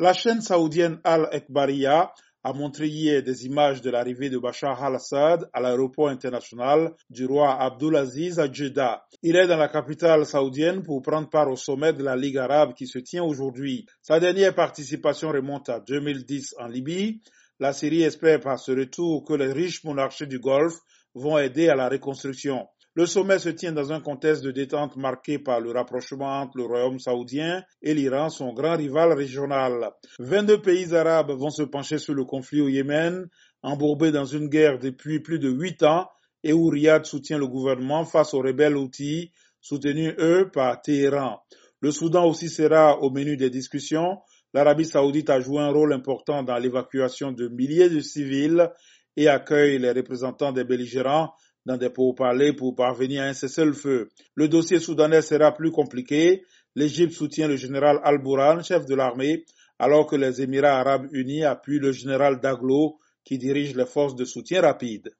La chaîne saoudienne Al-Ekbariya a montré hier des images de l'arrivée de Bachar al-Assad à l'aéroport international du roi Abdulaziz à Jeddah. Il est dans la capitale saoudienne pour prendre part au sommet de la Ligue arabe qui se tient aujourd'hui. Sa dernière participation remonte à 2010 en Libye. La Syrie espère par ce retour que les riches monarchies du Golfe vont aider à la reconstruction. Le sommet se tient dans un contexte de détente marqué par le rapprochement entre le royaume saoudien et l'Iran, son grand rival régional. 22 pays arabes vont se pencher sur le conflit au Yémen, embourbé dans une guerre depuis plus de huit ans et où Riyad soutient le gouvernement face aux rebelles outils soutenus eux par Téhéran. Le Soudan aussi sera au menu des discussions. L'Arabie saoudite a joué un rôle important dans l'évacuation de milliers de civils et accueille les représentants des belligérants dans des pourparlers pour parvenir à un cessez-le-feu. Le dossier soudanais sera plus compliqué. L'Égypte soutient le général Al-Bourhan, chef de l'armée, alors que les Émirats arabes unis appuient le général Daglo qui dirige les forces de soutien rapide.